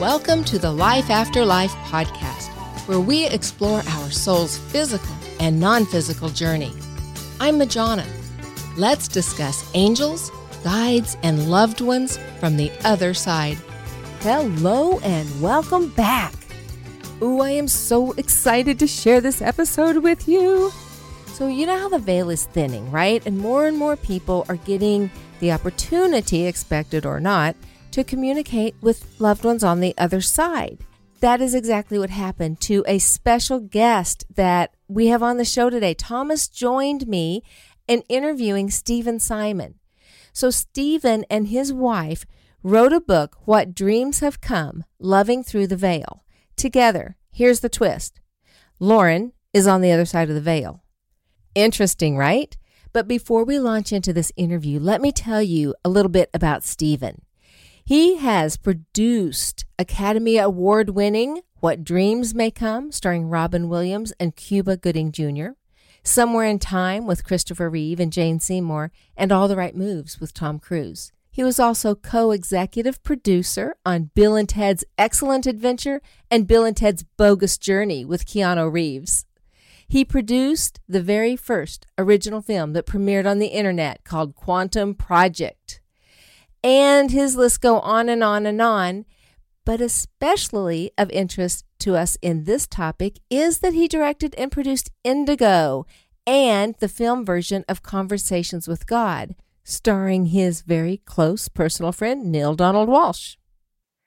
Welcome to the Life After Life podcast, where we explore our soul's physical and non physical journey. I'm Majana. Let's discuss angels, guides, and loved ones from the other side. Hello and welcome back. Ooh, I am so excited to share this episode with you. So, you know how the veil is thinning, right? And more and more people are getting the opportunity, expected or not, to communicate with loved ones on the other side. That is exactly what happened to a special guest that we have on the show today. Thomas joined me in interviewing Stephen Simon. So, Stephen and his wife wrote a book, What Dreams Have Come Loving Through the Veil. Together, here's the twist Lauren is on the other side of the veil. Interesting, right? But before we launch into this interview, let me tell you a little bit about Stephen. He has produced Academy Award winning What Dreams May Come, starring Robin Williams and Cuba Gooding Jr., Somewhere in Time with Christopher Reeve and Jane Seymour, and All the Right Moves with Tom Cruise. He was also co executive producer on Bill and Ted's Excellent Adventure and Bill and Ted's Bogus Journey with Keanu Reeves. He produced the very first original film that premiered on the internet called Quantum Project and his list go on and on and on. But especially of interest to us in this topic is that he directed and produced Indigo and the film version of Conversations with God, starring his very close personal friend, Neale Donald Walsch.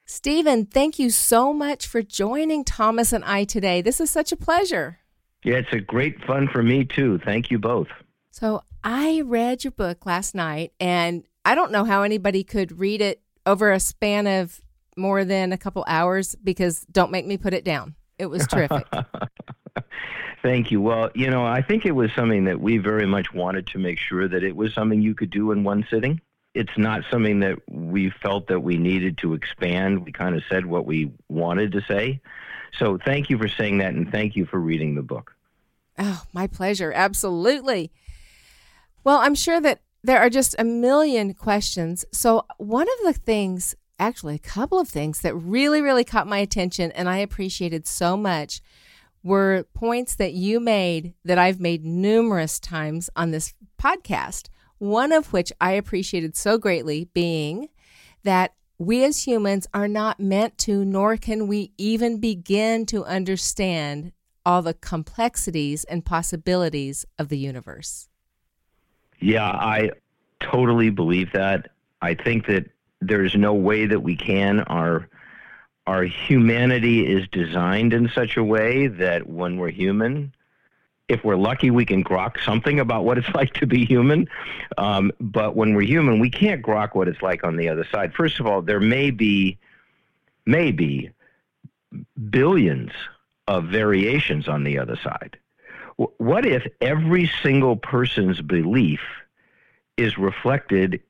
Stephen, thank you so much for joining Thomas and I today. This is such a pleasure. Yeah, it's a great fun for me too. Thank you both. So, I read your book last night and I don't know how anybody could read it over a span of more than a couple hours because don't make me put it down. It was terrific. Thank you. Well, you know, I think it was something that we very much wanted to make sure that it was something you could do in one sitting. It's not something that we felt that we needed to expand. We kind of said what we wanted to say. So thank you for saying that and thank you for reading the book. Oh, my pleasure. Absolutely. Well, I'm sure that there are just a million questions. So, one of the things, actually, a couple of things that really, really caught my attention and I appreciated so much were points that you made that I've made numerous times on this podcast. One of which I appreciated so greatly being that we as humans are not meant to, nor can we even begin to understand all the complexities and possibilities of the universe. Yeah, I totally believe that. I think that there's no way that we can. Our our humanity is designed in such a way that when we're human, if we're lucky, we can grok something about what it's like to be human. Um, but when we're human, we can't grok what it's like on the other side. First of all, there may be, maybe, billions of variations on the other side. What if every single person's belief is reflected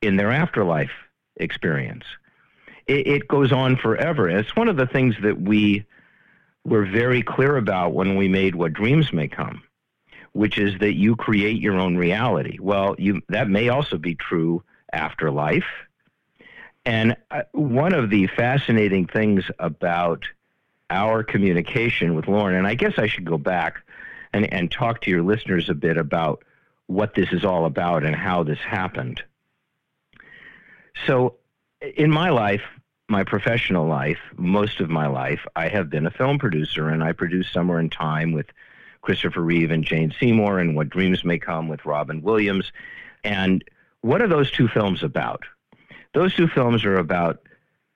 in their afterlife experience? It, it goes on forever. And it's one of the things that we were very clear about when we made What Dreams May Come, which is that you create your own reality. Well, you, that may also be true after life. And uh, one of the fascinating things about our communication with Lauren, and I guess I should go back and, and talk to your listeners a bit about what this is all about and how this happened. So, in my life, my professional life, most of my life, I have been a film producer, and I produced Somewhere in Time with Christopher Reeve and Jane Seymour, and What Dreams May Come with Robin Williams. And what are those two films about? Those two films are about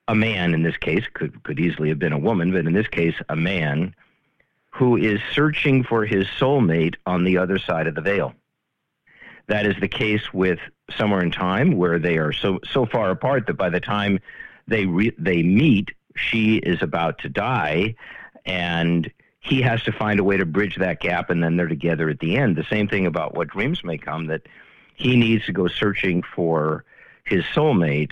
a man, in this case, could, could easily have been a woman, but in this case, a man who is searching for his soulmate on the other side of the veil. That is the case with Somewhere in Time, where they are so so far apart that by the time they re- they meet, she is about to die, and he has to find a way to bridge that gap, and then they're together at the end. The same thing about What Dreams May Come, that he needs to go searching for his soulmate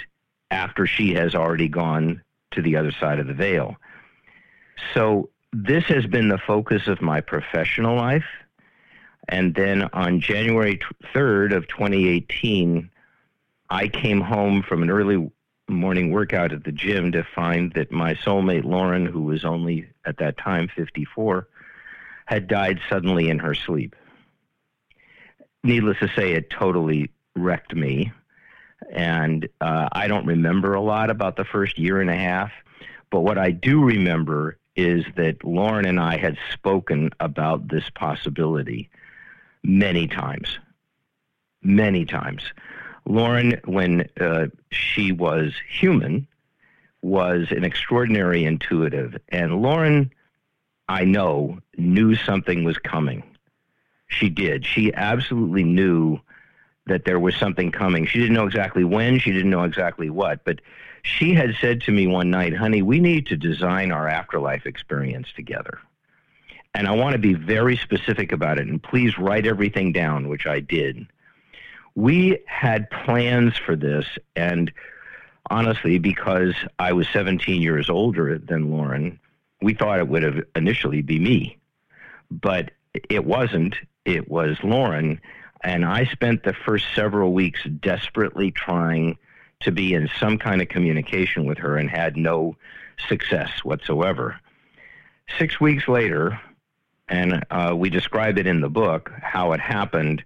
after she has already gone to the other side of the veil. So this has been the focus of my professional life. And then on January 3rd of 2018, I came home from an early morning workout at the gym to find that my soulmate Lauren, who was only at that time 54, had died suddenly in her sleep. Needless to say, it totally wrecked me. And uh, I don't remember a lot about the first year and a half. But what I do remember is that Lauren and I had spoken about this possibility many times. Many times. Lauren, when uh, she was human, was an extraordinary intuitive. And Lauren, I know, knew something was coming. She did. She absolutely knew that there was something coming. She didn't know exactly when, she didn't know exactly what, but she had said to me one night, honey, we need to design our afterlife experience together. And I want to be very specific about it, and please write everything down, which I did. We had plans for this, and honestly, because I was 17 years older than Lauren, we thought it would have initially be me. But it wasn't. It was Lauren. And I spent the first several weeks desperately trying to be in some kind of communication with her and had no success whatsoever. Six weeks later, and uh, we describe it in the book how it happened.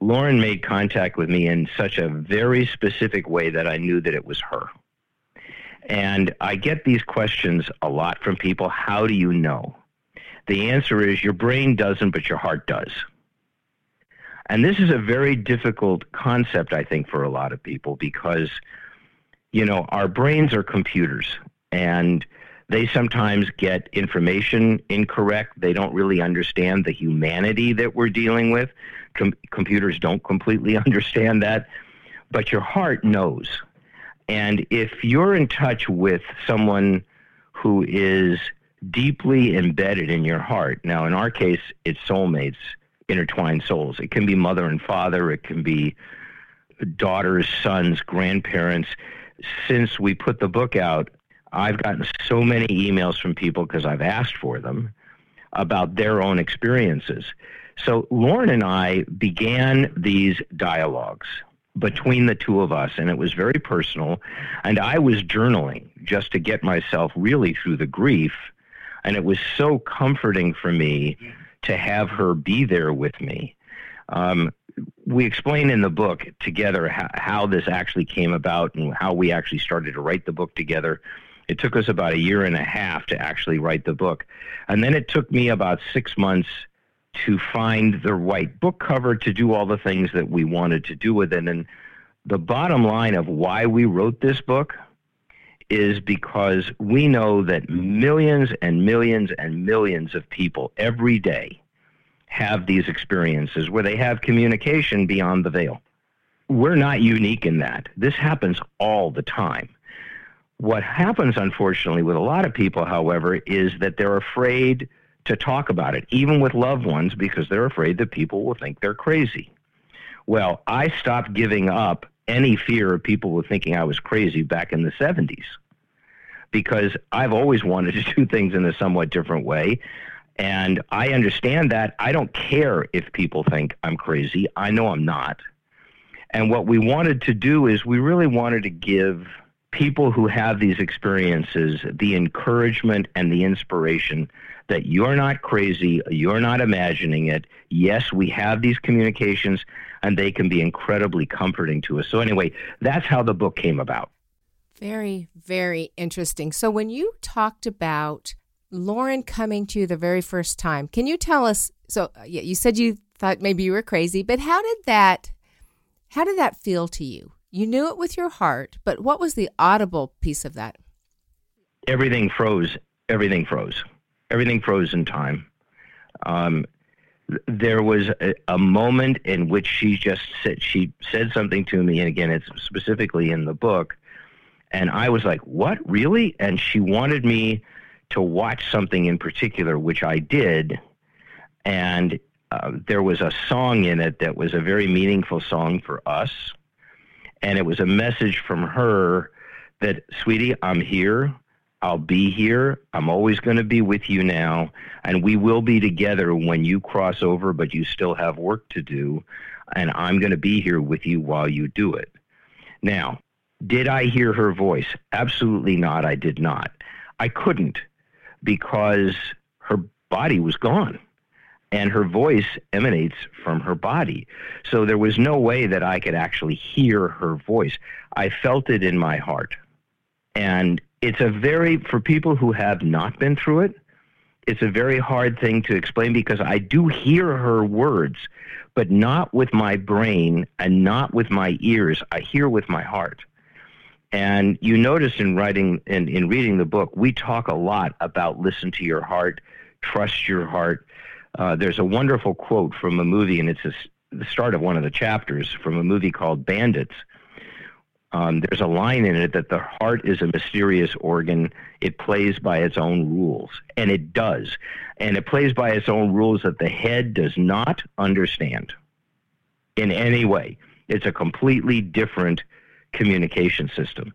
Lauren made contact with me in such a very specific way that I knew that it was her. And I get these questions a lot from people how do you know? The answer is your brain doesn't, but your heart does. And this is a very difficult concept, I think, for a lot of people because, you know, our brains are computers and they sometimes get information incorrect. They don't really understand the humanity that we're dealing with. Com- computers don't completely understand that, but your heart knows. And if you're in touch with someone who is deeply embedded in your heart, now in our case, it's soulmates intertwined souls. It can be mother and father, it can be daughters, sons, grandparents. Since we put the book out, I've gotten so many emails from people because I've asked for them about their own experiences. So Lauren and I began these dialogues between the two of us, and it was very personal. And I was journaling just to get myself really through the grief. And it was so comforting for me to have her be there with me. Um, we explain in the book together how, how, this actually came about and how we actually started to write the book together. It took us about a year and a half to actually write the book. And then it took me about six months to find the right book cover to do all the things that we wanted to do with it. And the bottom line of why we wrote this book is because we know that millions and millions and millions of people every day have these experiences where they have communication beyond the veil. We're not unique in that. This happens all the time. What happens, unfortunately, with a lot of people, however, is that they're afraid to talk about it, even with loved ones, because they're afraid that people will think they're crazy. Well, I stopped giving up any fear of people thinking I was crazy back in the 70s because I've always wanted to do things in a somewhat different way. And I understand that. I don't care if people think I'm crazy. I know I'm not. And what we wanted to do is we really wanted to give people who have these experiences the encouragement and the inspiration that you're not crazy, you're not imagining it. Yes, we have these communications and they can be incredibly comforting to us. So, anyway, that's how the book came about. Very, very interesting. So, when you talked about Lauren coming to you the very first time, can you tell us? So, yeah, you said you thought maybe you were crazy, but how did that? How did that feel to you? You knew it with your heart, but what was the audible piece of that? Everything froze. Everything froze. Everything froze in time. Um, there was a, a, moment in which she just said she said something to me, and again, it's specifically in the book, and I was like, "What, really?" And she wanted me to watch something in particular, which I did, and uh, there was a song in it that was a very meaningful song for us and it was a message from her that, sweetie, I'm here. I'll be here. I'm always going to be with you now. And we will be together when you cross over, but you still have work to do. And I'm going to be here with you while you do it. Now, Did I hear her voice? Absolutely not. I did not. I couldn't because her body was gone and her voice emanates from her body. So there was no way that I could actually hear her voice. I felt it in my heart. And it's a very, for people who have not been through it, it's a very hard thing to explain because I do hear her words, but not with my brain and not with my ears. I hear with my heart. And you notice in writing in, in reading the book, we talk a lot about listen to your heart, trust your heart. Uh, there's a wonderful quote from a movie, and it's a, the start of one of the chapters from a movie called Bandits, um, there's a line in it that the heart is a mysterious organ. It plays by its own rules, and it does. And it plays by its own rules that the head does not understand in any way. It's a completely different communication system.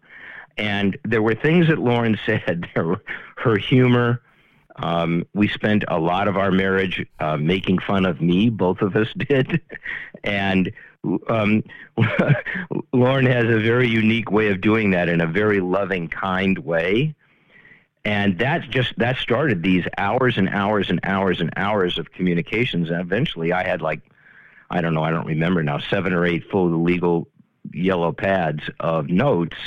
And there were things that Lauren said, her humor. Um, we spent a lot of our marriage uh, making fun of me, both of us did. and um, Lauren has a very unique way of doing that in a very loving, kind way. And that just that started these hours and hours and hours and hours of communications. And eventually, I had like, I don't know, I don't remember now, seven or eight full legal yellow pads of notes.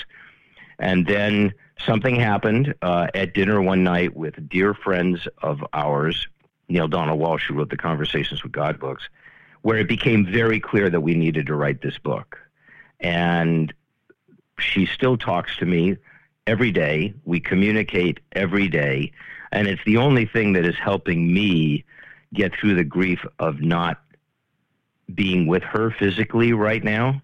And then something happened uh, at dinner one night with dear friends of ours, Neale Donald Walsch, who wrote the Conversations with God books where it became very clear that we needed to write this book. And she still talks to me every day. We communicate every day. And it's the only thing that is helping me get through the grief of not being with her physically right now.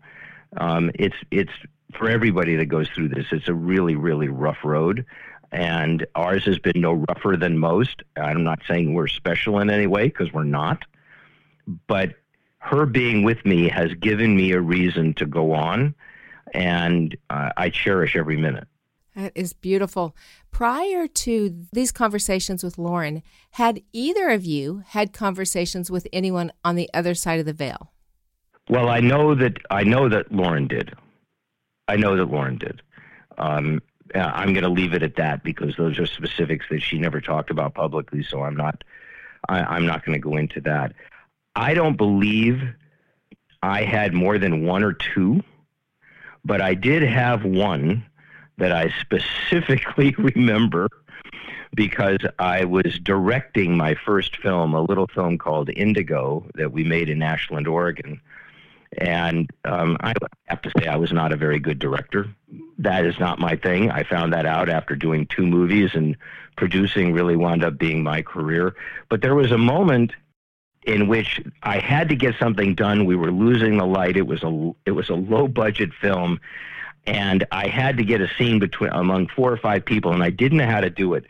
Um, it's it's for everybody that goes through this. It's a really really rough road, and ours has been no rougher than most. I'm not saying we're special in any way because we're not, but her being with me has given me a reason to go on, and uh, I cherish every minute. That is beautiful. Prior to these conversations with Lauren, had either of you had conversations with anyone on the other side of the veil? Well, I know that I know that Lauren did. I know that Lauren did. Um, I'm going to leave it at that because those are specifics that she never talked about publicly. So I'm not. I, I'm not going to go into that. I don't believe I had more than one or two, but I did have one that I specifically remember because I was directing my first film, a little film called Indigo that we made in Ashland, Oregon. And um, I have to say, I was not a very good director. That is not my thing. I found that out after doing two movies, and producing really wound up being my career. But there was a moment in which I had to get something done. We were losing the light. It was a it was a low budget film, and I had to get a scene between among four or five people, and I didn't know how to do it.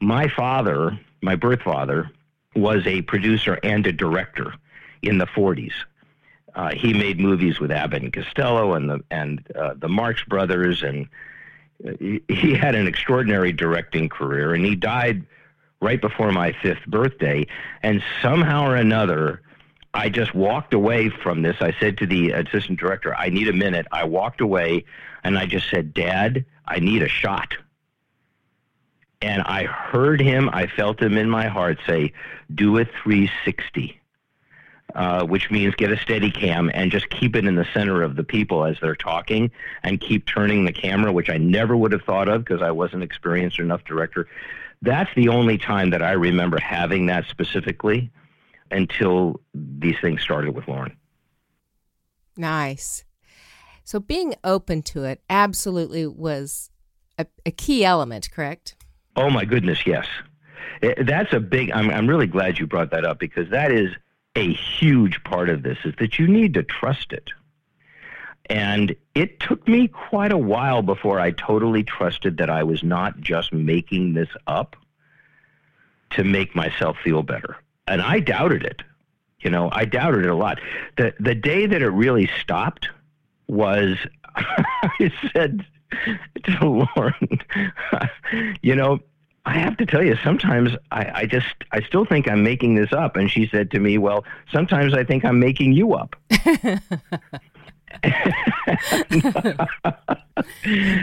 My father, my birth father, was a producer and a director in the 40s. Uh, he made movies with Abbott and Costello and the and uh, the Marx Brothers, and uh, he, he had an extraordinary directing career. And he died right before my fifth birthday. And somehow or another, I just walked away from this. I said to the assistant director, I need a minute. I walked away and I just said, Dad, I need a shot. And I heard him, I felt him in my heart say, do a 360. Uh, which means get a steady cam and just keep it in the center of the people as they're talking and keep turning the camera, which I never would have thought of because I wasn't experienced enough director. That's the only time that I remember having that specifically until these things started with Lauren. Nice. So being open to it absolutely was a, a key element, correct? Oh my goodness, yes. It, that's a big. I'm I'm really glad you brought that up because that is a huge part of this. Is that you need to trust it. And it took me quite a while before I totally trusted that I was not just making this up to make myself feel better. And I doubted it. You know, I doubted it a lot. The the day that it really stopped was I said to Lauren, you know, I have to tell you, sometimes I, I just I still think I'm making this up. And she said to me, Well, sometimes I think I'm making you up.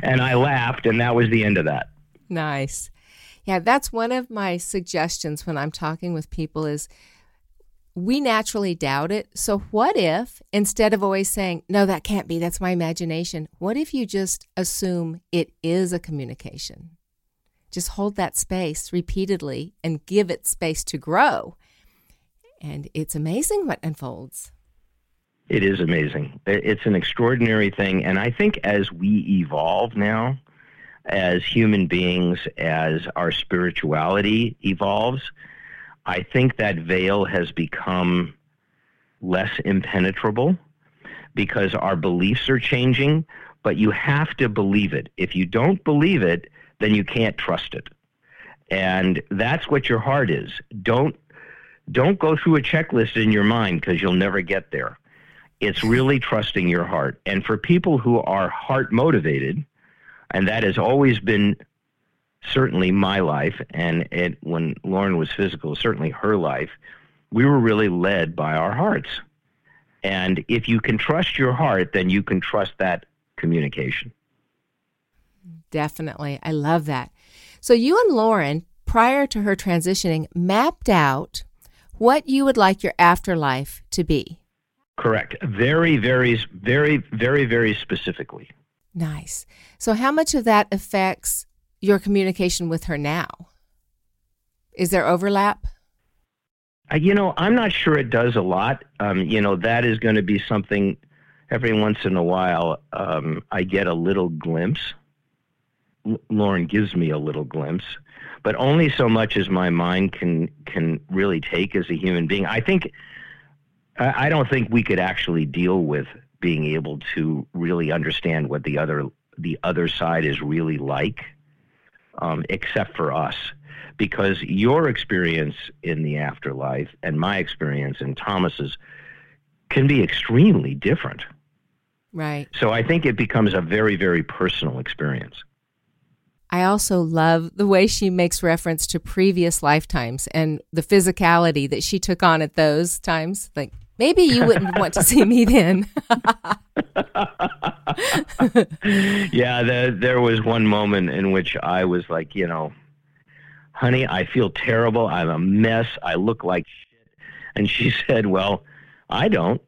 and I laughed, and that was the end of that. Nice. Yeah, that's one of my suggestions when I'm talking with people is we naturally doubt it. So what if instead of always saying, "No, that can't be. That's my imagination." What if you just assume it is a communication? Just hold that space repeatedly and give it space to grow. And it's amazing what unfolds. It is amazing. It's an extraordinary thing. And I think as we evolve now, as human beings, as our spirituality evolves, I think that veil has become less impenetrable because our beliefs are changing, but you have to believe it. If you don't believe it, then you can't trust it. And that's what your heart is. Don't don't go through a checklist in your mind because you'll never get there. It's really trusting your heart. And for people who are heart motivated, and that has always been certainly my life, and it, when Lauren was physical, certainly her life, we were really led by our hearts. And if you can trust your heart, then you can trust that communication. Definitely. I love that. So, you and Lauren, prior to her transitioning, mapped out what you would like your afterlife to be. Correct. Very, very, very, very, very specifically. Nice. So, how much of that affects your communication with her now? Is there overlap? Uh, you know, I'm not sure it does a lot. Um, you know, that is going to be something every once in a while um, I get a little glimpse. Lauren gives me a little glimpse, but only so much as my mind can can really take as a human being. I think I don't think we could actually deal with being able to really understand what the other the other side is really like, um, except for us, because your experience in the afterlife and my experience and Thomas's can be extremely different. Right. So I think it becomes a very very personal experience. I also love the way she makes reference to previous lifetimes and the physicality that she took on at those times. Like Maybe you wouldn't want to see me then. yeah, the, there was one moment in which I was like, you know, honey, I feel terrible. I'm a mess. I look like shit. And she said, well, I don't.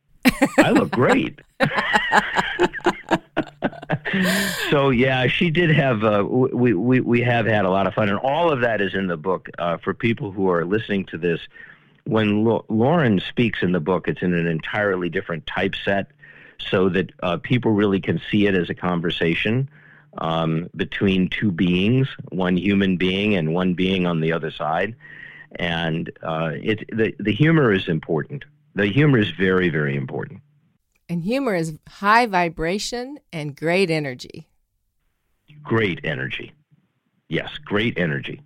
I look great. so yeah, she did have. Uh, we we we have had a lot of fun, and all of that is in the book. Uh, for people who are listening to this, when Lauren speaks in the book, it's in an entirely different typeset so that uh, people really can see it as a conversation um, between two beings, one human being and one being on the other side. And uh, it, the, the humor is important. The humor is very, very important. And humor is high vibration and great energy. Great energy. Yes, great energy.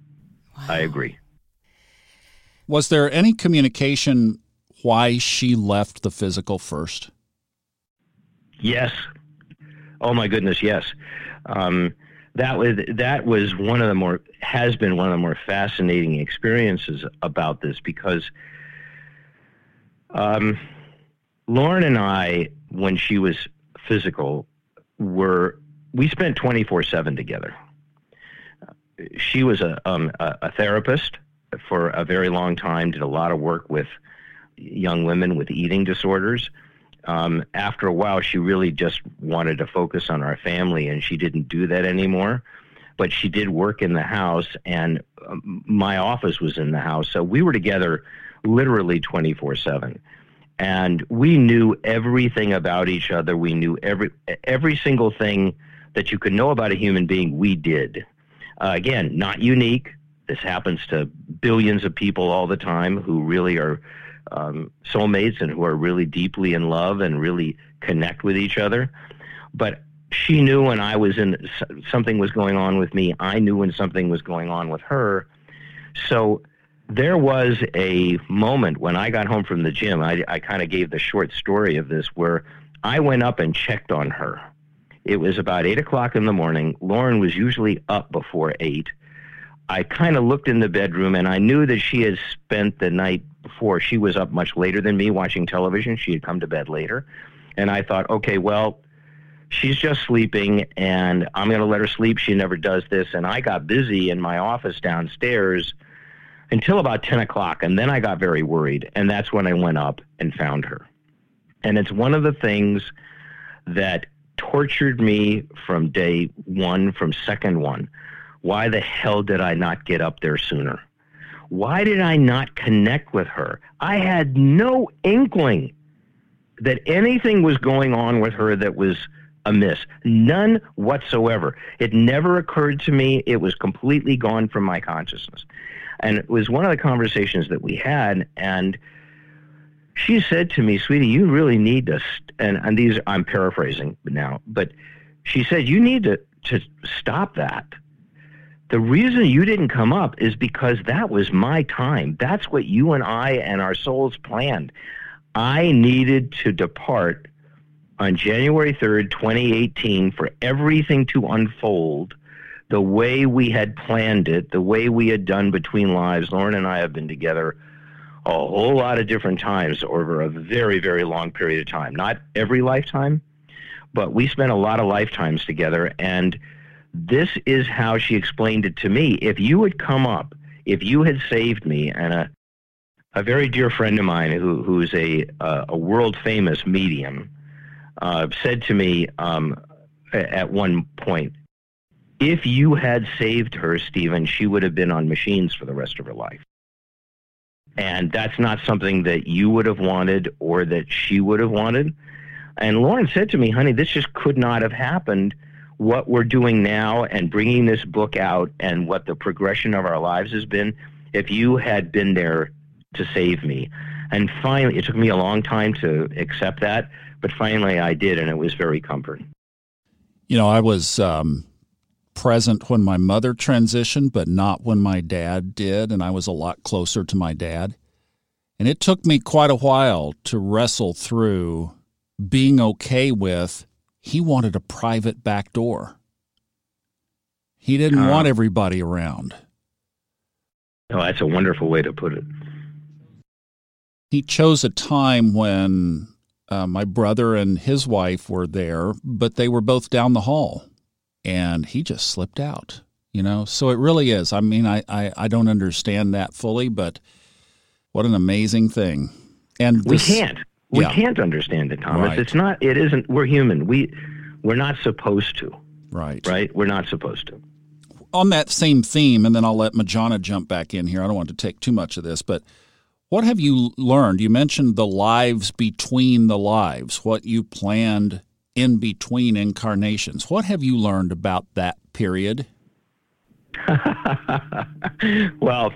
Wow. I agree. Was there any communication why she left the physical first? Yes. Oh my goodness, yes. Um, that was that was one of the more has been one of the more fascinating experiences about this because um, Lauren and I, when she was physical, were we spent twenty four seven together. She was a um, a, a therapist for a very long time, did a lot of work with young women with eating disorders. Um, after a while, she really just wanted to focus on our family, and she didn't do that anymore. But she did work in the house, and um, my office was in the house. So we were together literally 24 7. And we knew everything about each other. We knew every every single thing that you could know about a human being. We did. Uh, again, not unique, this happens to billions of people all the time who really are um, soulmates and who are really deeply in love and really connect with each other. But she knew when I was in something was going on with me. I knew when something was going on with her. So there was a moment when I got home from the gym. I, I kind of gave the short story of this where I went up and checked on her. It was about eight o'clock in the morning. Lauren was usually up before eight. I kind of looked in the bedroom and I knew that she had spent the night before. She was up much later than me watching television. She had come to bed later. And I thought, okay, well, she's just sleeping and I'm going to let her sleep. She never does this. And I got busy in my office downstairs until about 10 o'clock. And then I got very worried. And that's when I went up and found her. And it's one of the things that tortured me from day one, from second one. Why the hell did I not get up there sooner? Why did I not connect with her? I had no inkling that anything was going on with her that was amiss. None whatsoever. It never occurred to me. It was completely gone from my consciousness. And it was one of the conversations that we had. And she said to me, sweetie, you really need to, st-, and, and these, I'm paraphrasing now, but she said, you need to, to stop that. The reason you didn't come up is because that was my time. That's what you and I and our souls planned. I needed to depart on January 3rd, 2018, for everything to unfold the way we had planned it, the way we had done between lives. Lauren and I have been together a whole lot of different times over a very, very long period of time. Not every lifetime, but we spent a lot of lifetimes together. And this is how she explained it to me. If you had come up, if you had saved me, and a, a very dear friend of mine who, who's a, a world famous medium, uh, said to me um, at one point, if you had saved her, Stephen, she would have been on machines for the rest of her life. And that's not something that you would have wanted or that she would have wanted. And Lauren said to me, honey, this just could not have happened. What we're doing now and bringing this book out and what the progression of our lives has been, if you had been there to save me. And finally, it took me a long time to accept that, but finally I did, and it was very comforting. You know, I was um, present when my mother transitioned, but not when my dad did, and I was a lot closer to my dad. And it took me quite a while to wrestle through being okay with he wanted a private back door. He didn't uh, want everybody around. Oh, that's a wonderful way to put it. He chose a time when uh, my brother and his wife were there, but they were both down the hall, and he just slipped out. You know, so it really is. I mean, I, I, I don't understand that fully, but what an amazing thing. And this, we can't. We yeah. can't understand it, Thomas. Right. It's not. It isn't. We're human. We we're not supposed to. Right. Right. We're not supposed to. On that same theme, and then I'll let Majana jump back in here. I don't want to take too much of this, but what have you learned? You mentioned the lives between the lives, what you planned in between incarnations. What have you learned about that period? well,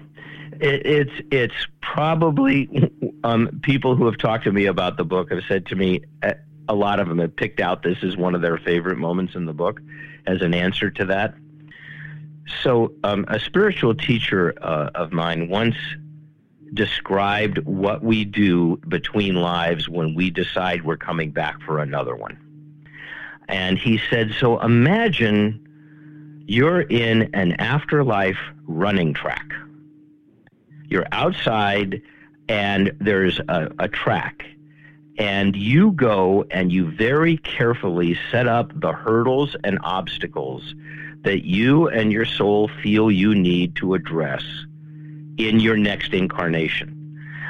it, it's it's probably um, people who have talked to me about the book have said to me uh, a lot of them have picked out this as one of their favorite moments in the book as an answer to that. So, um, a spiritual teacher uh, of mine once described what we do between lives when we decide we're coming back for another one. And he said, So imagine you're in an afterlife running track. You're outside and there's a, a track. And you go and you very carefully set up the hurdles and obstacles that you and your soul feel you need to address in your next incarnation.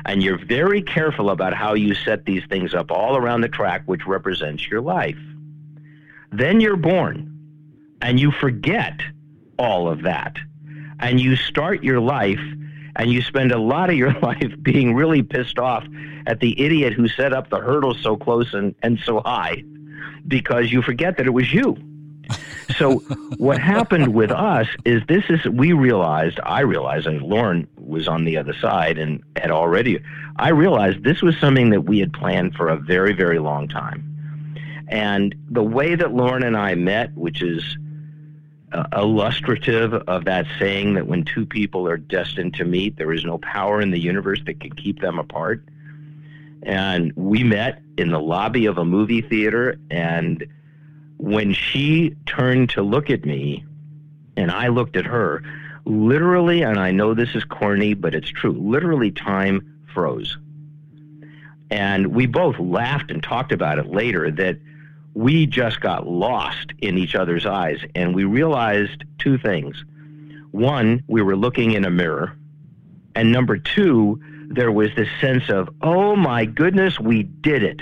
And you're very careful about how you set these things up all around the track, which represents your life. Then you're born, and you forget all of that. And you start your life, and you spend a lot of your life being really pissed off at the idiot who set up the hurdles so close and, and so high because you forget that it was you. So what happened with us is this is we realized I realized and Lauren was on the other side and had already I realized this was something that we had planned for a very very long time. And the way that Lauren and I met, which is uh, illustrative of that saying that when two people are destined to meet, there is no power in the universe that can keep them apart. And we met in the lobby of a movie theater and when she turned to look at me and I looked at her, literally, and I know this is corny, but it's true, literally time froze. And we both laughed and talked about it later that we just got lost in each other's eyes and we realized two things. One, we were looking in a mirror. And number two, there was this sense of, oh my goodness, we did it.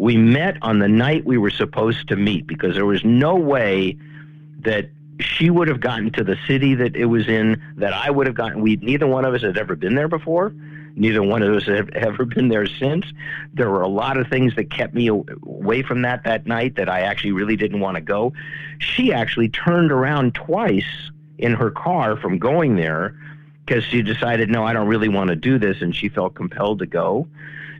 We met on the night we were supposed to meet because there was no way that she would have gotten to the city that it was in, that I would have gotten. We neither one of us had ever been there before. Neither one of us have ever been there since. There were a lot of things that kept me away from that that night that I actually really didn't want to go. She actually turned around twice in her car from going there because she decided, no, I don't really want to do this, and she felt compelled to go.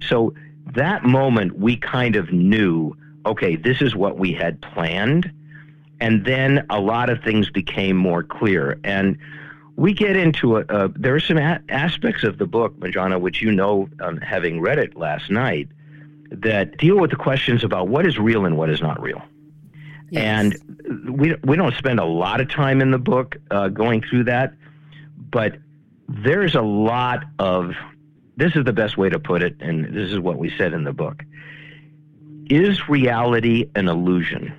So that moment, we kind of knew, okay, this is what we had planned. And then a lot of things became more clear. And we get into a, there are some a- aspects of the book, Majana, which you know, um, having read it last night, that deal with the questions about what is real and what is not real. Yes. And we we don't spend a lot of time in the book uh, going through that, but there's a lot of this is the best way to put it, and this is what we said in the book. Is reality an illusion?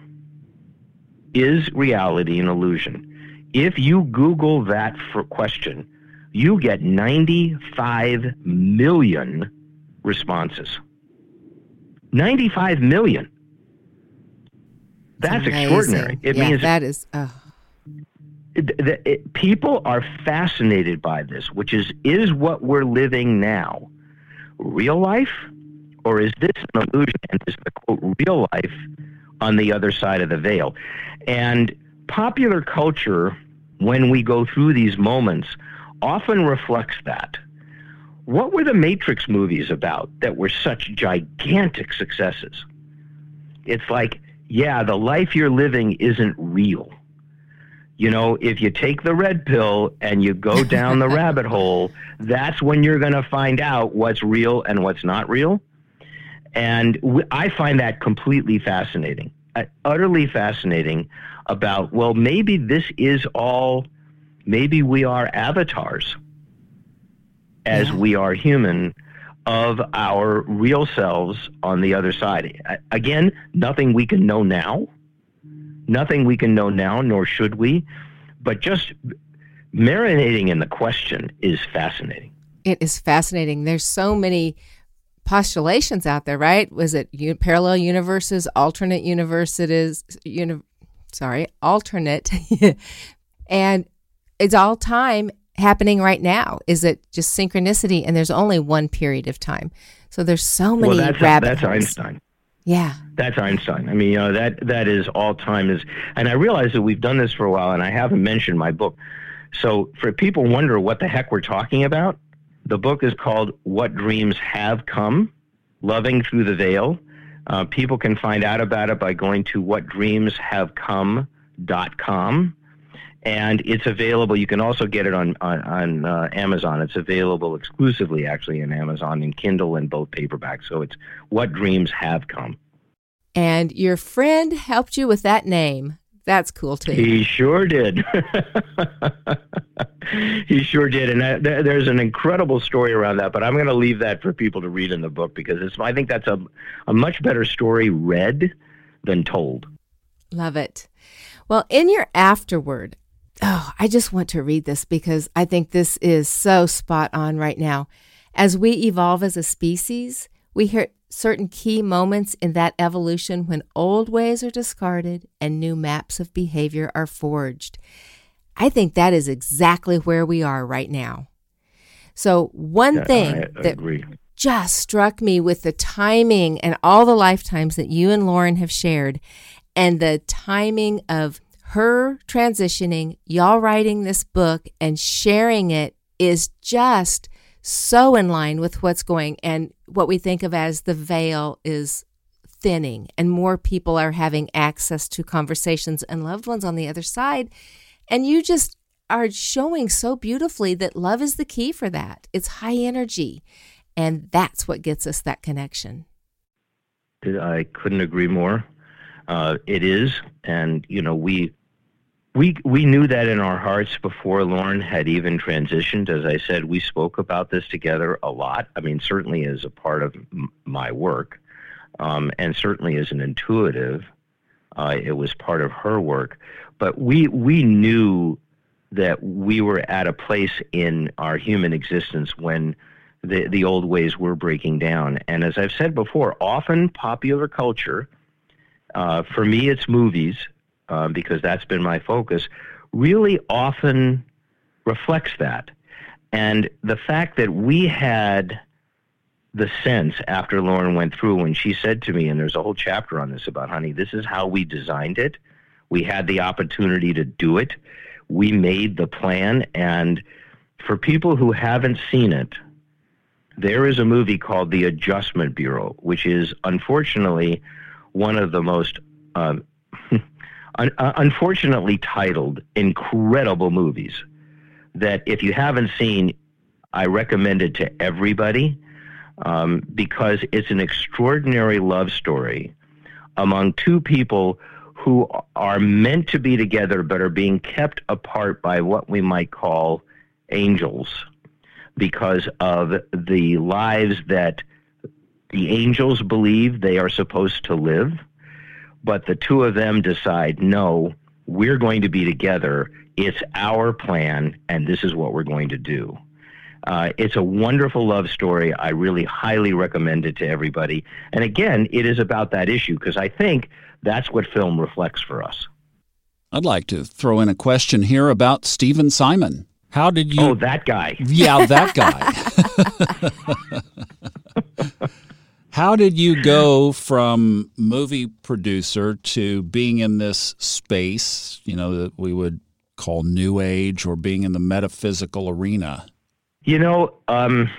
Is reality an illusion? If you Google that for question, you get 95 million responses. 95 million. That's extraordinary. It yeah, means that is. Uh it, people are fascinated by this, which is is what we're living now real life, or is this an illusion? And is the quote real life on the other side of the veil? And popular culture, when we go through these moments, often reflects that. What were the Matrix movies about that were such gigantic successes? It's like, yeah, the life you're living isn't real you know, if you take the red pill and you go down the rabbit hole, that's when you're going to find out what's real and what's not real. And I find that completely fascinating, uh, utterly fascinating about, well, maybe this is all, maybe we are avatars as yeah. we are human of our real selves on the other side. Again, nothing we can know now Nothing we can know now, nor should we. But just marinating in the question is fascinating. It is fascinating. There's so many postulations out there, right? Was it u- parallel universes, alternate universes, uni- sorry, alternate, and it's all time happening right now. Is it just synchronicity? And there's only one period of time, so there's so many well, that's, that's Einstein. Yeah. That's Einstein. I mean, you know, that that is all time is and I realize that we've done this for a while and I haven't mentioned my book. So for people wonder what the heck we're talking about, the book is called What Dreams Have Come, Loving Through the Veil. Uh, people can find out about it by going to whatdreamshavecome.com and it's available. You can also get it on on, on uh, Amazon. It's available exclusively, actually, in Amazon in Kindle and both paperbacks. So it's What Dreams Have Come. And your friend helped you with that name. That's cool too. He sure did. he sure did, and that, that, there's an incredible story around that. But I'm going to leave that for people to read in the book because it's. I think that's a a much better story read than told. Love it. Well, in your afterword, oh, I just want to read this because I think this is so spot on right now. As we evolve as a species, we hit certain key moments in that evolution when old ways are discarded and new maps of behavior are forged. I think that is exactly where we are right now. So, one yeah, thing I, that agree. just struck me with the timing and all the lifetimes that you and Lauren have shared, and the timing of her transitioning, y'all writing this book and sharing it is just so in line with what's going and what we think of as the veil is thinning and more people are having access to conversations and loved ones on the other side. And you just are showing so beautifully that love is the key for that. It's high energy and that's what gets us that connection. I couldn't agree more. Uh, it is and you know we we we knew that in our hearts before Lauren had even transitioned. As I said, we spoke about this together a lot. I mean, certainly as a part of m- my work, um, and certainly as an intuitive. Uh, it was part of her work, but we we knew that we were at a place in our human existence when the the old ways were breaking down. And as I've said before, often popular culture, uh, for me, it's movies uh, because that's been my focus. Really, often reflects that, and the fact that we had the sense after Lauren went through when she said to me, and there's a whole chapter on this about, honey, this is how we designed it. We had the opportunity to do it. We made the plan. And for people who haven't seen it, there is a movie called The Adjustment Bureau, which is unfortunately one of the most uh, uh, unfortunately titled incredible movies that if you haven't seen, I recommend it to everybody um, because it's an extraordinary love story among two people who are meant to be together but are being kept apart by what we might call angels because of the lives that the angels believe they are supposed to live. But the two of them decide, no, we're going to be together. It's our plan, and this is what we're going to do. Uh, it's a wonderful love story. I really highly recommend it to everybody. And again, it is about that issue because I think that's what film reflects for us. I'd like to throw in a question here about Stephen Simon. How did you? Oh, that guy. Yeah, that guy. How did you go from movie producer to being in this space, you know, that we would call new age or being in the metaphysical arena? You know, um,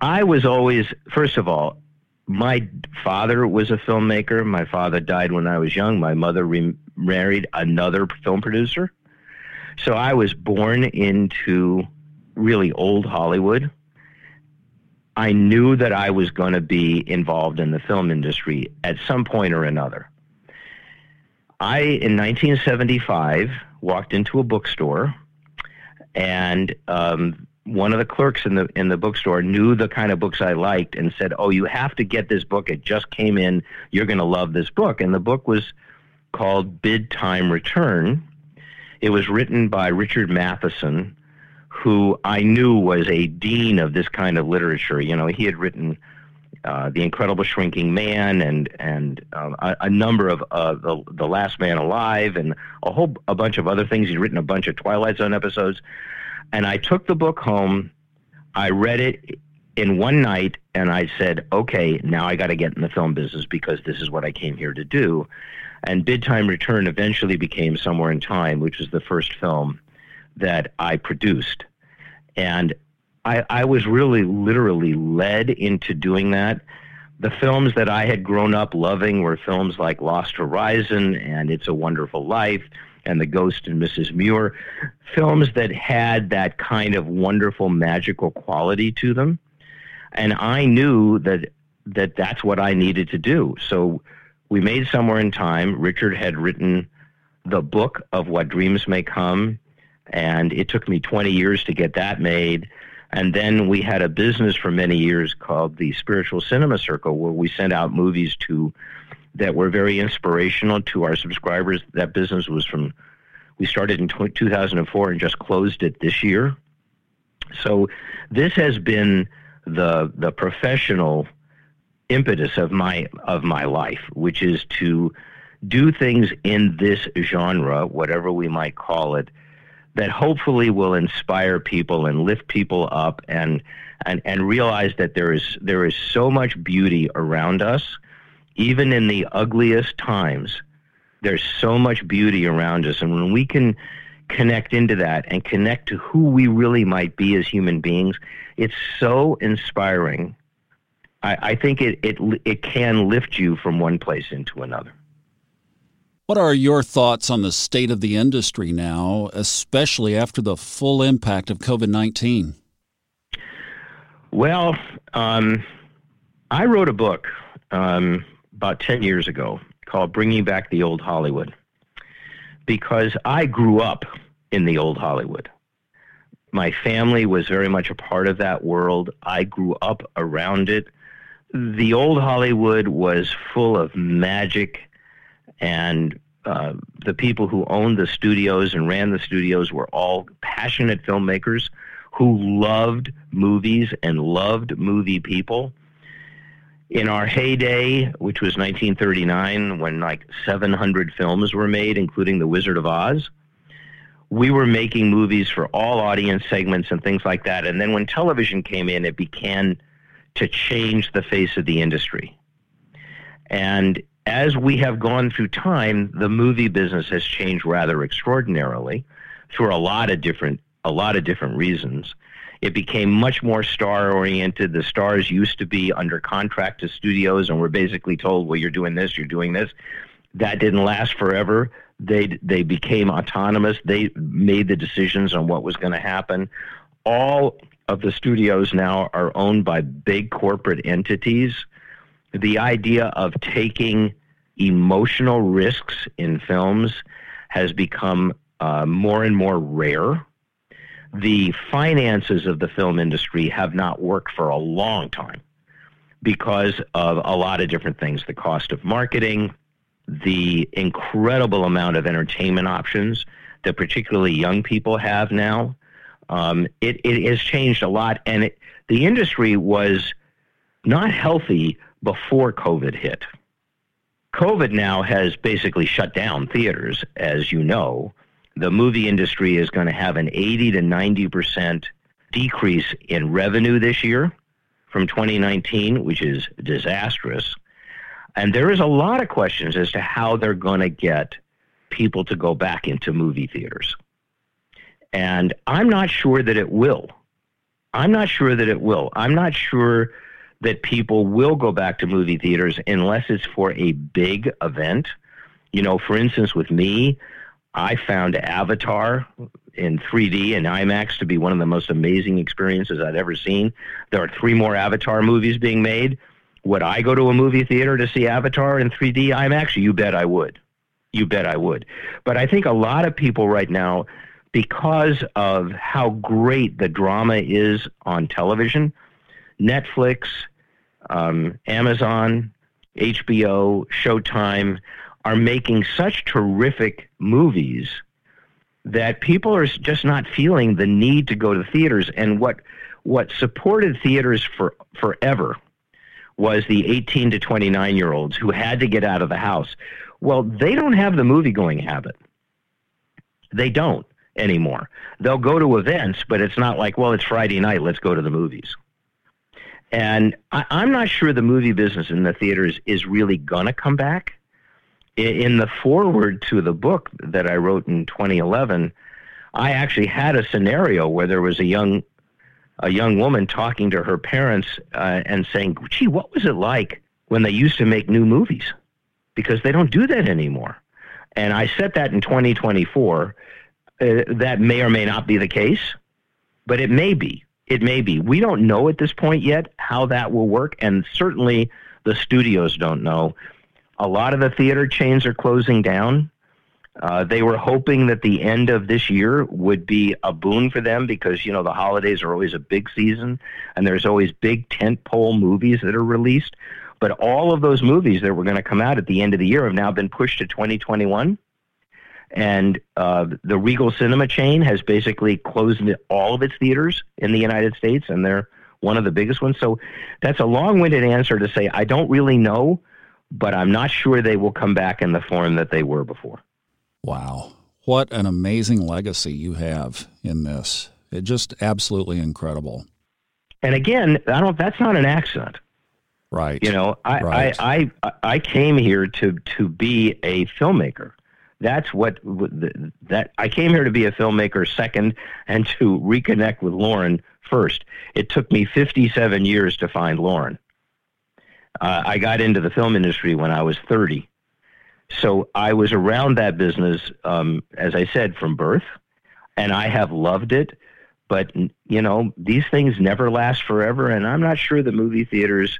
I was always, first of all, my father was a filmmaker. My father died when I was young. My mother remarried another film producer. So I was born into really old Hollywood. I knew that I was going to be involved in the film industry at some point or another. I, in 1975, walked into a bookstore and um, one of the clerks in the in the bookstore knew the kind of books I liked and said, "Oh, you have to get this book. It just came in. You're going to love this book." And the book was called Bid Time Return. It was written by Richard Matheson, who I knew was a dean of this kind of literature. You know, he had written uh, The Incredible Shrinking Man and and uh, a, a, number of uh, the the Last Man Alive and a whole a bunch of other things. He'd written a bunch of Twilight Zone episodes. And I took the book home. I read it in one night and I said, okay, now I got to get in the film business because this is what I came here to do. And Bid Time Return eventually became Somewhere in Time, which was the first film that I produced. And I, I was really literally led into doing that. The films that I had grown up loving were films like Lost Horizon and It's a Wonderful Life and The Ghost and Mrs. Muir, films that had that kind of wonderful magical quality to them. And I knew that that that's what I needed to do. So we made Somewhere in Time. Richard had written the book of What Dreams May Come, and it took me 20 years to get that made. And then we had a business for many years called the Spiritual Cinema Circle, where we sent out movies to that were very inspirational to our subscribers. That business was from, we started in 2004 and just closed it this year. So this has been the the professional impetus of my of my life, which is to do things in this genre, whatever we might call it, that hopefully will inspire people and lift people up and and and realize that there is there is so much beauty around us even in the ugliest times, there's so much beauty around us. And when we can connect into that and connect to who we really might be as human beings, it's so inspiring. I, I think it, it, it can lift you from one place into another. What are your thoughts on the state of the industry now, especially after the full impact of COVID 19? Well, um, I wrote a book um, about 10 years ago called Bringing Back the Old Hollywood because I grew up in the old Hollywood. My family was very much a part of that world. I grew up around it. The old Hollywood was full of magic and uh, the people who owned the studios and ran the studios were all passionate filmmakers who loved movies and loved movie people. In our heyday, which was 1939, when like 700 films were made, including The Wizard of Oz, we were making movies for all audience segments and things like that. And then when television came in, it began to change the face of the industry. And as we have gone through time, the movie business has changed rather extraordinarily for a lot of different a lot of different reasons. It became much more star oriented. The stars used to be under contract to studios and were basically told, "Well, you're doing this, you're doing this." That didn't last forever. They they became autonomous. They made the decisions on what was going to happen. All of the studios now are owned by big corporate entities the idea of taking emotional risks in films has become uh, more and more rare. The finances of the film industry have not worked for a long time because of a lot of different things the cost of marketing, the incredible amount of entertainment options that particularly young people have now. Um, it, it has changed a lot, and it, the industry was not healthy before COVID hit. COVID now has basically shut down theaters, as you know. The movie industry is going to have an 80 to 90% decrease in revenue this year from 2019, which is disastrous. And there is a lot of questions as to how they're going to get people to go back into movie theaters. And I'm not sure that it will. I'm not sure that it will. I'm not sure that people will go back to movie theaters unless it's for a big event. You know, for instance, with me, I found Avatar in 3D and IMAX to be one of the most amazing experiences I've ever seen. There are three more Avatar movies being made. Would I go to a movie theater to see Avatar in 3D IMAX? You bet I would. You bet I would. But I think a lot of people right now, because of how great the drama is on television, Netflix, um, Amazon, HBO, Showtime are making such terrific movies that people are just not feeling the need to go to theaters. And what what supported theaters for forever was the 18 to 29 year olds who had to get out of the house. Well, they don't have the movie going habit. They don't anymore. They'll go to events, but it's not like, well, it's Friday night, let's go to the movies. And I, am not sure the movie business in the theaters is really going to come back. In, the foreword to the book that I wrote in 2011, I actually had a scenario where there was a young a young woman talking to her parents uh, and saying, "Gee, what was it like when they used to make new movies? Because they don't do that anymore." And I said that in 2024. Uh, that may or may not be the case, but it may be. It may be. We don't know at this point yet how that will work, and certainly the studios don't know. A lot of the theater chains are closing down. Uh, they were hoping that the end of this year would be a boon for them because you know the holidays are always a big season, and there's always big tentpole movies that are released. But all of those movies that were going to come out at the end of the year have now been pushed to 2021 and uh, the Regal Cinema chain has basically closed all of its theaters in the United States, and they're one of the biggest ones. So that's a long-winded answer to say I don't really know, but I'm not sure they will come back in the form that they were before. Wow, what an amazing legacy you have in this! It just absolutely incredible. And again, I don't. That's not an accident. Right. You know, I, right. I, I, I came here to, to be a filmmaker that's what that I came here to be a filmmaker second and to reconnect with Lauren first. It took me 57 years to find Lauren. Uh, I got into the film industry when I was 30. So I was around that business, um, as I said, from birth, and I have loved it. But, you know, these things never last forever, and I'm not sure the movie theaters,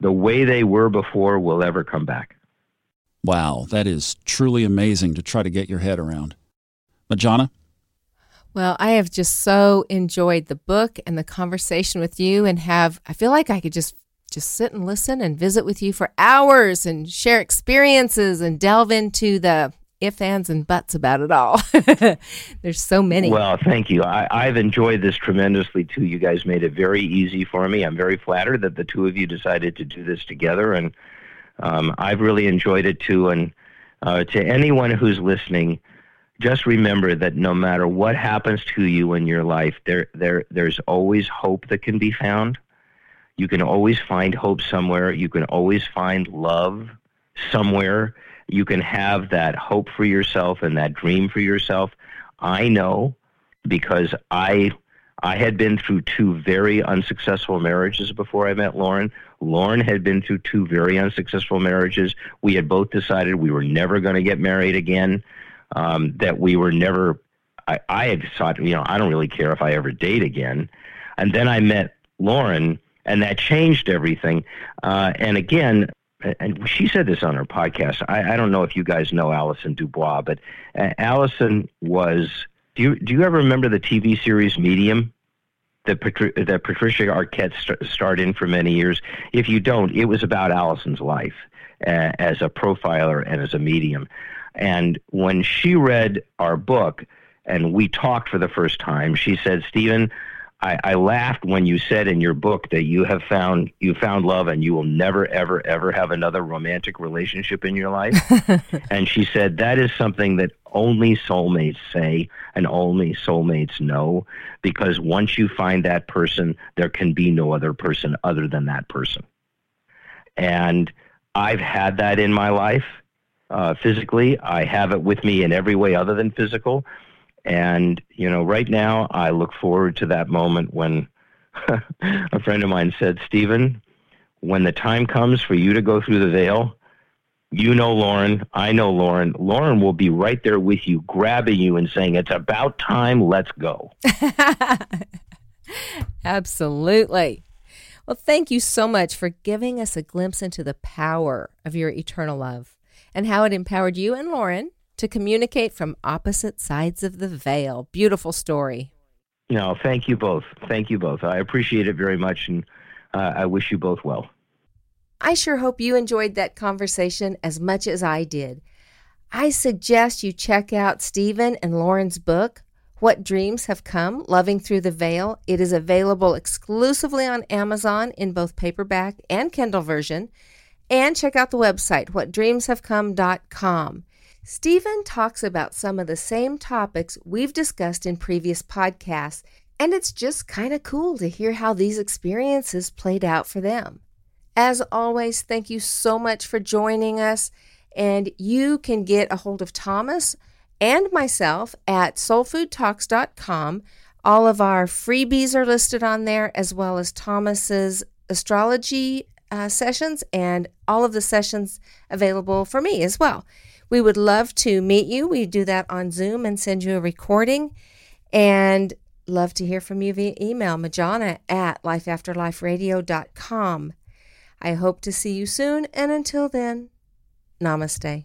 the way they were before, will ever come back. Wow, that is truly amazing to try to get your head around. Majana? Well, I have just so enjoyed the book and the conversation with you and have I feel like I could just just sit and listen and visit with you for hours and share experiences and delve into the ifs, ands, and buts about it all. There's so many. Well, thank you. I, I've enjoyed this tremendously too. You guys made it very easy for me. I'm very flattered that the two of you decided to do this together, and um, I've really enjoyed it too. And uh, to anyone who's listening, just remember that no matter what happens to you in your life, there, there, there's always hope that can be found. You can always find hope somewhere. You can always find love somewhere. You can have that hope for yourself and that dream for yourself. I know because I I had been through two very unsuccessful marriages before I met Lauren. Lauren had been through two very unsuccessful marriages. We had both decided we were never going to get married again. Um, that we were never. I, I had thought, you know, I don't really care if I ever date again. And then I met Lauren, and that changed everything. Uh, and again, and she said this on her podcast. I, I don't know if you guys know Allison DuBois, but uh, Allison was. Do you do you ever remember the TV series Medium? That, Patri- that Patricia Arquette st- starred in for many years. If you don't, it was about Allison's life uh, as a profiler and as a medium. And when she read our book and we talked for the first time, she said, Stephen, I, I laughed when you said in your book that you have found you found love and you will never ever ever have another romantic relationship in your life. and she said that is something that only soulmates say and only soulmates know because once you find that person, there can be no other person other than that person. And I've had that in my life uh, physically. I have it with me in every way other than physical. And, you know, right now I look forward to that moment when a friend of mine said, Stephen, when the time comes for you to go through the veil, you know Lauren, I know Lauren. Lauren will be right there with you, grabbing you and saying, It's about time, let's go. Absolutely. Well, thank you so much for giving us a glimpse into the power of your eternal love and how it empowered you and Lauren to communicate from opposite sides of the veil. Beautiful story. No, thank you both. Thank you both. I appreciate it very much, and uh, I wish you both well. I sure hope you enjoyed that conversation as much as I did. I suggest you check out Stephen and Lauren's book, What Dreams Have Come Loving Through the Veil. It is available exclusively on Amazon in both paperback and Kindle version. And check out the website, whatdreamshavecome.com. Stephen talks about some of the same topics we've discussed in previous podcasts, and it's just kind of cool to hear how these experiences played out for them. As always, thank you so much for joining us, and you can get a hold of Thomas and myself at soulfoodtalks.com. All of our freebies are listed on there, as well as Thomas's astrology uh, sessions and all of the sessions available for me as well. We would love to meet you. We do that on Zoom and send you a recording. And love to hear from you via email, Majana at lifeafterliferadio.com. I hope to see you soon. And until then, namaste.